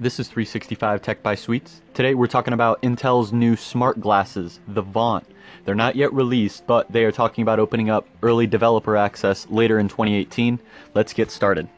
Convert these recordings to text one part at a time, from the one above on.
This is 365 Tech by Sweets. Today we're talking about Intel's new smart glasses, the Vaunt. They're not yet released, but they are talking about opening up early developer access later in 2018. Let's get started.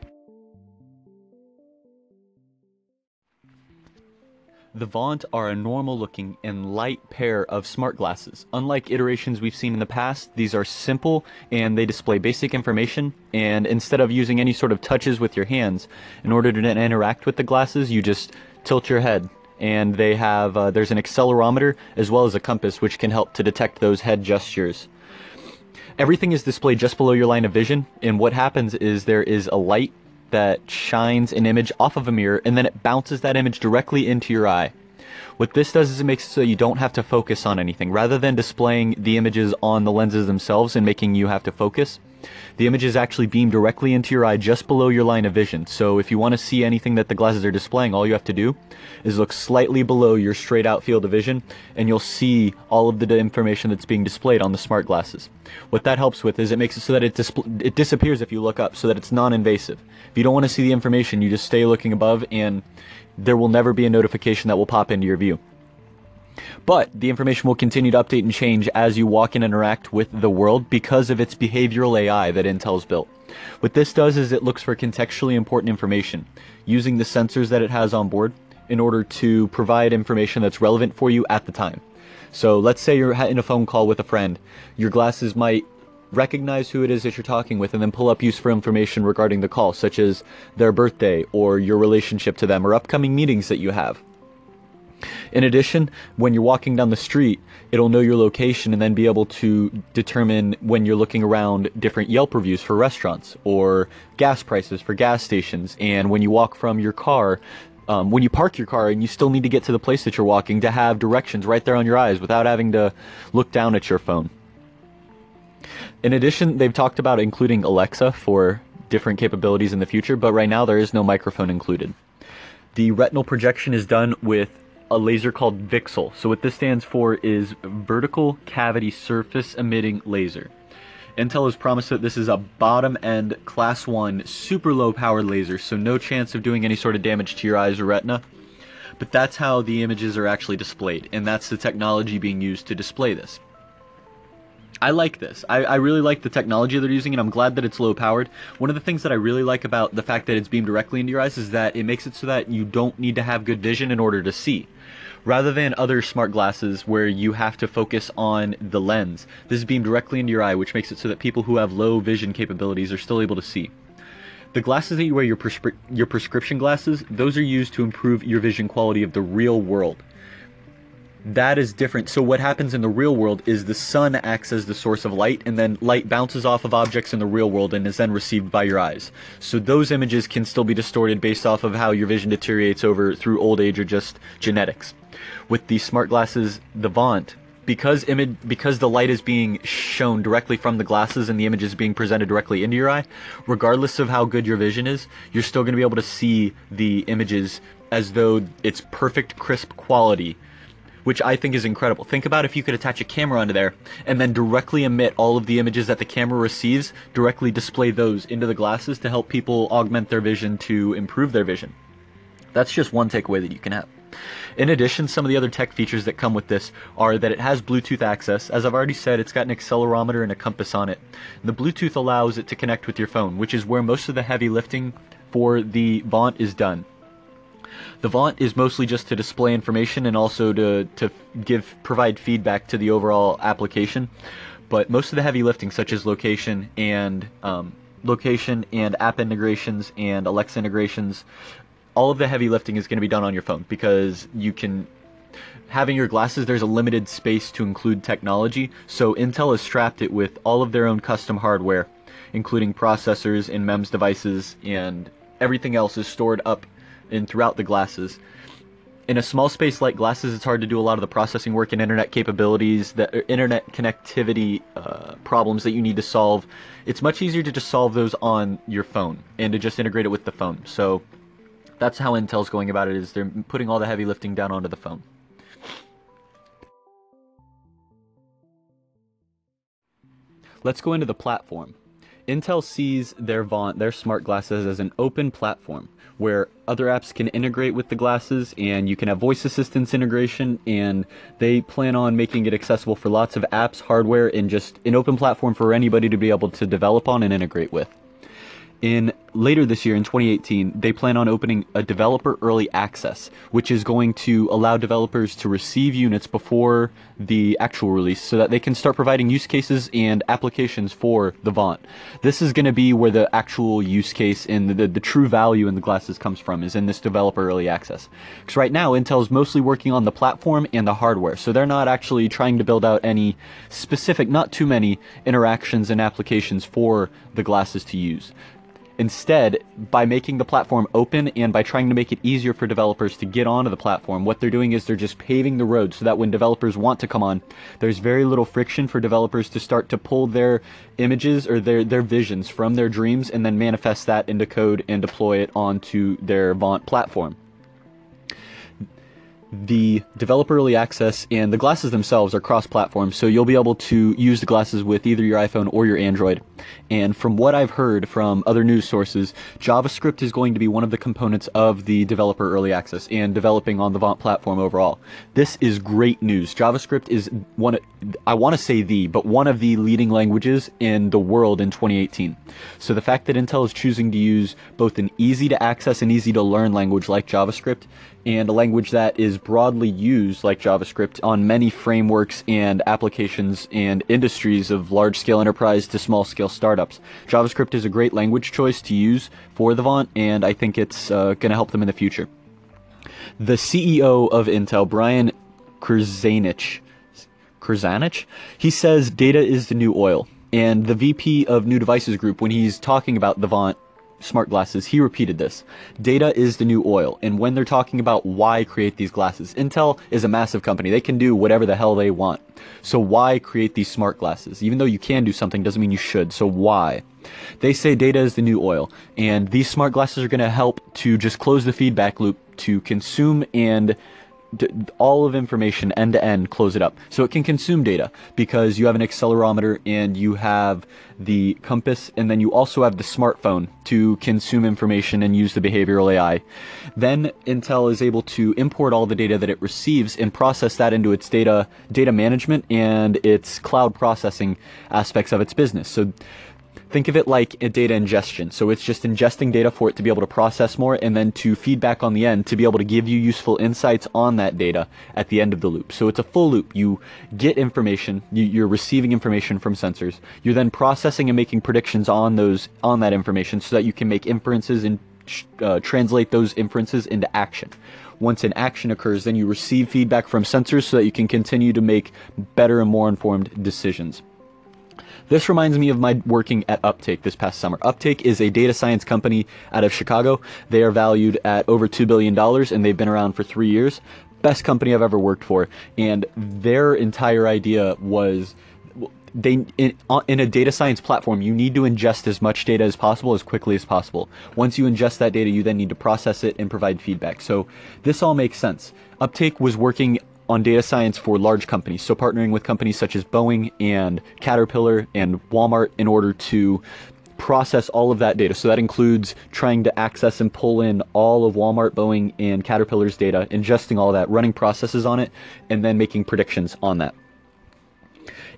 The Vaunt are a normal looking and light pair of smart glasses. Unlike iterations we've seen in the past, these are simple and they display basic information. And instead of using any sort of touches with your hands, in order to interact with the glasses, you just tilt your head. And they have, uh, there's an accelerometer as well as a compass which can help to detect those head gestures. Everything is displayed just below your line of vision, and what happens is there is a light that shines an image off of a mirror and then it bounces that image directly into your eye. What this does is it makes it so you don't have to focus on anything. Rather than displaying the images on the lenses themselves and making you have to focus, the images actually beam directly into your eye just below your line of vision. So if you want to see anything that the glasses are displaying, all you have to do is look slightly below your straight out field of vision and you'll see all of the information that's being displayed on the smart glasses. What that helps with is it makes it so that it, it disappears if you look up so that it's non-invasive. If you don't want to see the information, you just stay looking above and there will never be a notification that will pop into your view. But the information will continue to update and change as you walk and interact with the world because of its behavioral AI that Intel's built. What this does is it looks for contextually important information using the sensors that it has on board in order to provide information that's relevant for you at the time. So let's say you're in a phone call with a friend. Your glasses might recognize who it is that you're talking with and then pull up useful information regarding the call, such as their birthday or your relationship to them or upcoming meetings that you have. In addition, when you're walking down the street, it'll know your location and then be able to determine when you're looking around different Yelp reviews for restaurants or gas prices for gas stations. And when you walk from your car, um, when you park your car and you still need to get to the place that you're walking, to have directions right there on your eyes without having to look down at your phone. In addition, they've talked about including Alexa for different capabilities in the future, but right now there is no microphone included. The retinal projection is done with a laser called VCSEL. So what this stands for is vertical cavity surface emitting laser. Intel has promised that this is a bottom end class 1 super low powered laser, so no chance of doing any sort of damage to your eyes or retina. But that's how the images are actually displayed, and that's the technology being used to display this. I like this. I, I, really like the technology they're using, and I'm glad that it's low powered. One of the things that I really like about the fact that it's beamed directly into your eyes is that it makes it so that you don't need to have good vision in order to see. Rather than other smart glasses where you have to focus on the lens, this is beamed directly into your eye, which makes it so that people who have low vision capabilities are still able to see. The glasses that you wear, your, prescri- your prescription glasses, those are used to improve your vision quality of the real world that is different. So what happens in the real world is the sun acts as the source of light and then light bounces off of objects in the real world and is then received by your eyes. So those images can still be distorted based off of how your vision deteriorates over through old age or just genetics. With the smart glasses, the Vaunt, because image because the light is being shown directly from the glasses and the image is being presented directly into your eye, regardless of how good your vision is, you're still going to be able to see the images as though it's perfect crisp quality which I think is incredible. Think about if you could attach a camera onto there and then directly emit all of the images that the camera receives, directly display those into the glasses to help people augment their vision to improve their vision. That's just one takeaway that you can have. In addition, some of the other tech features that come with this are that it has Bluetooth access. As I've already said, it's got an accelerometer and a compass on it. The Bluetooth allows it to connect with your phone, which is where most of the heavy lifting for the Vaunt is done. The Vaunt is mostly just to display information and also to, to give provide feedback to the overall application. But most of the heavy lifting, such as location and um, location and app integrations and Alexa integrations, all of the heavy lifting is going to be done on your phone because you can having your glasses there's a limited space to include technology so intel has strapped it with all of their own custom hardware including processors and mems devices and everything else is stored up and throughout the glasses. In a small space like glasses, it's hard to do a lot of the processing work and internet capabilities, that er, internet connectivity uh, problems that you need to solve. It's much easier to just solve those on your phone and to just integrate it with the phone. So that's how Intel's going about it. Is they're putting all the heavy lifting down onto the phone. Let's go into the platform. Intel sees their Vaunt, their smart glasses, as an open platform where other apps can integrate with the glasses and you can have voice assistance integration and they plan on making it accessible for lots of apps, hardware, and just an open platform for anybody to be able to develop on and integrate with. In later this year in 2018 they plan on opening a developer early access which is going to allow developers to receive units before the actual release so that they can start providing use cases and applications for the Vaunt. This is going to be where the actual use case and the, the, the, true value in the glasses comes from is in this developer early access. Because right now Intel is mostly working on the platform and the hardware so they're not actually trying to build out any specific, not too many interactions and applications for the glasses to use. Instead, by making the platform open and by trying to make it easier for developers to get onto the platform, what they're doing is they're just paving the road so that when developers want to come on, there's very little friction for developers to start to pull their images or their, their visions from their dreams and then manifest that into code and deploy it onto their Vaunt platform the developer early access and the glasses themselves are cross-platform, so you'll be able to use the glasses with either your iPhone or your Android. And from what I've heard from other news sources, JavaScript is going to be one of the components of the developer early access and developing on the Vaunt platform overall. This is great news. JavaScript is one, I want to say the, but one of the leading languages in the world in 2018. So the fact that Intel is choosing to use both an easy to access and easy to learn language like JavaScript and a language that is broadly used like JavaScript on many frameworks and applications and industries of large scale enterprise to small scale startups. JavaScript is a great language choice to use for the Vaunt, and I think it's uh, going to help them in the future. The CEO of Intel, Brian Krzanich, Krzanich, he says data is the new oil. And the VP of New Devices Group, when he's talking about the Vaunt, smart glasses, he repeated this. Data is the new oil. And when they're talking about why create these glasses, Intel is a massive company. They can do whatever the hell they want. So why create these smart glasses? Even though you can do something doesn't mean you should. So why? They say data is the new oil. And these smart glasses are going to help to just close the feedback loop to consume and all of information end to end, close it up. So it can consume data because you have an accelerometer and you have the compass and then you also have the smartphone to consume information and use the behavioral AI. Then Intel is able to import all the data that it receives and process that into its data data management and its cloud processing aspects of its business. So think of it like a data ingestion. So it's just ingesting data for it to be able to process more and then to feedback on the end to be able to give you useful insights on that data at the end of the loop. So it's a full loop. You get information, you, are receiving information from sensors. You're then processing and making predictions on those on that information so that you can make inferences and uh, translate those inferences into action. Once an action occurs, then you receive feedback from sensors so that you can continue to make better and more informed decisions. This reminds me of my working at Uptake this past summer. Uptake is a data science company out of Chicago. They are valued at over $2 billion and they've been around for three years. Best company I've ever worked for. And their entire idea was they in, in, a data science platform you need to ingest as much data as possible as quickly as possible once you ingest that data you then need to process it and provide feedback so this all makes sense uptake was working on data science for large companies. So partnering with companies such as Boeing and Caterpillar and Walmart in order to process all of that data. So that includes trying to access and pull in all of Walmart, Boeing, and Caterpillar's data, ingesting all that, running processes on it, and then making predictions on that.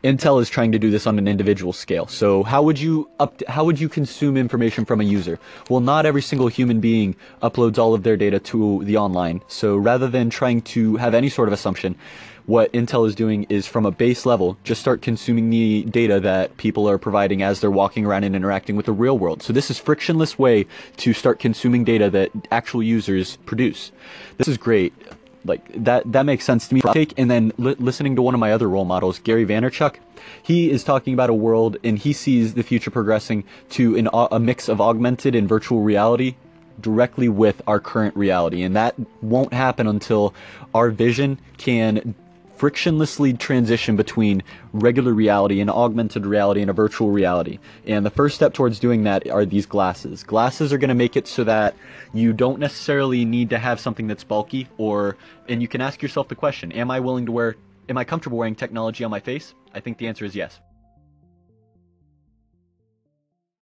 Intel is trying to do this on an individual scale. So how would you up how would you consume information from a user? Well, not every single human being uploads all of their data to the online. So rather than trying to have any sort of assumption, what Intel is doing is from a base level, just start consuming the data that people are providing as they're walking around and interacting with the real world. So this is frictionless way to start consuming data that actual users produce. This is great like that that makes sense to me. Take and then li- listening to one of my other role models gary vaynerchuk he is talking about a world and he sees the future progressing to an, a mix of augmented and virtual reality directly with our current reality. And that won't happen until our vision can frictionlessly transition between regular reality and augmented reality and a virtual reality. And the first step towards doing that are these glasses. Glasses are going to make it so that you don't necessarily need to have something that's bulky or and you can ask yourself the question, am I willing to wear am I comfortable wearing technology on my face? I think the answer is yes.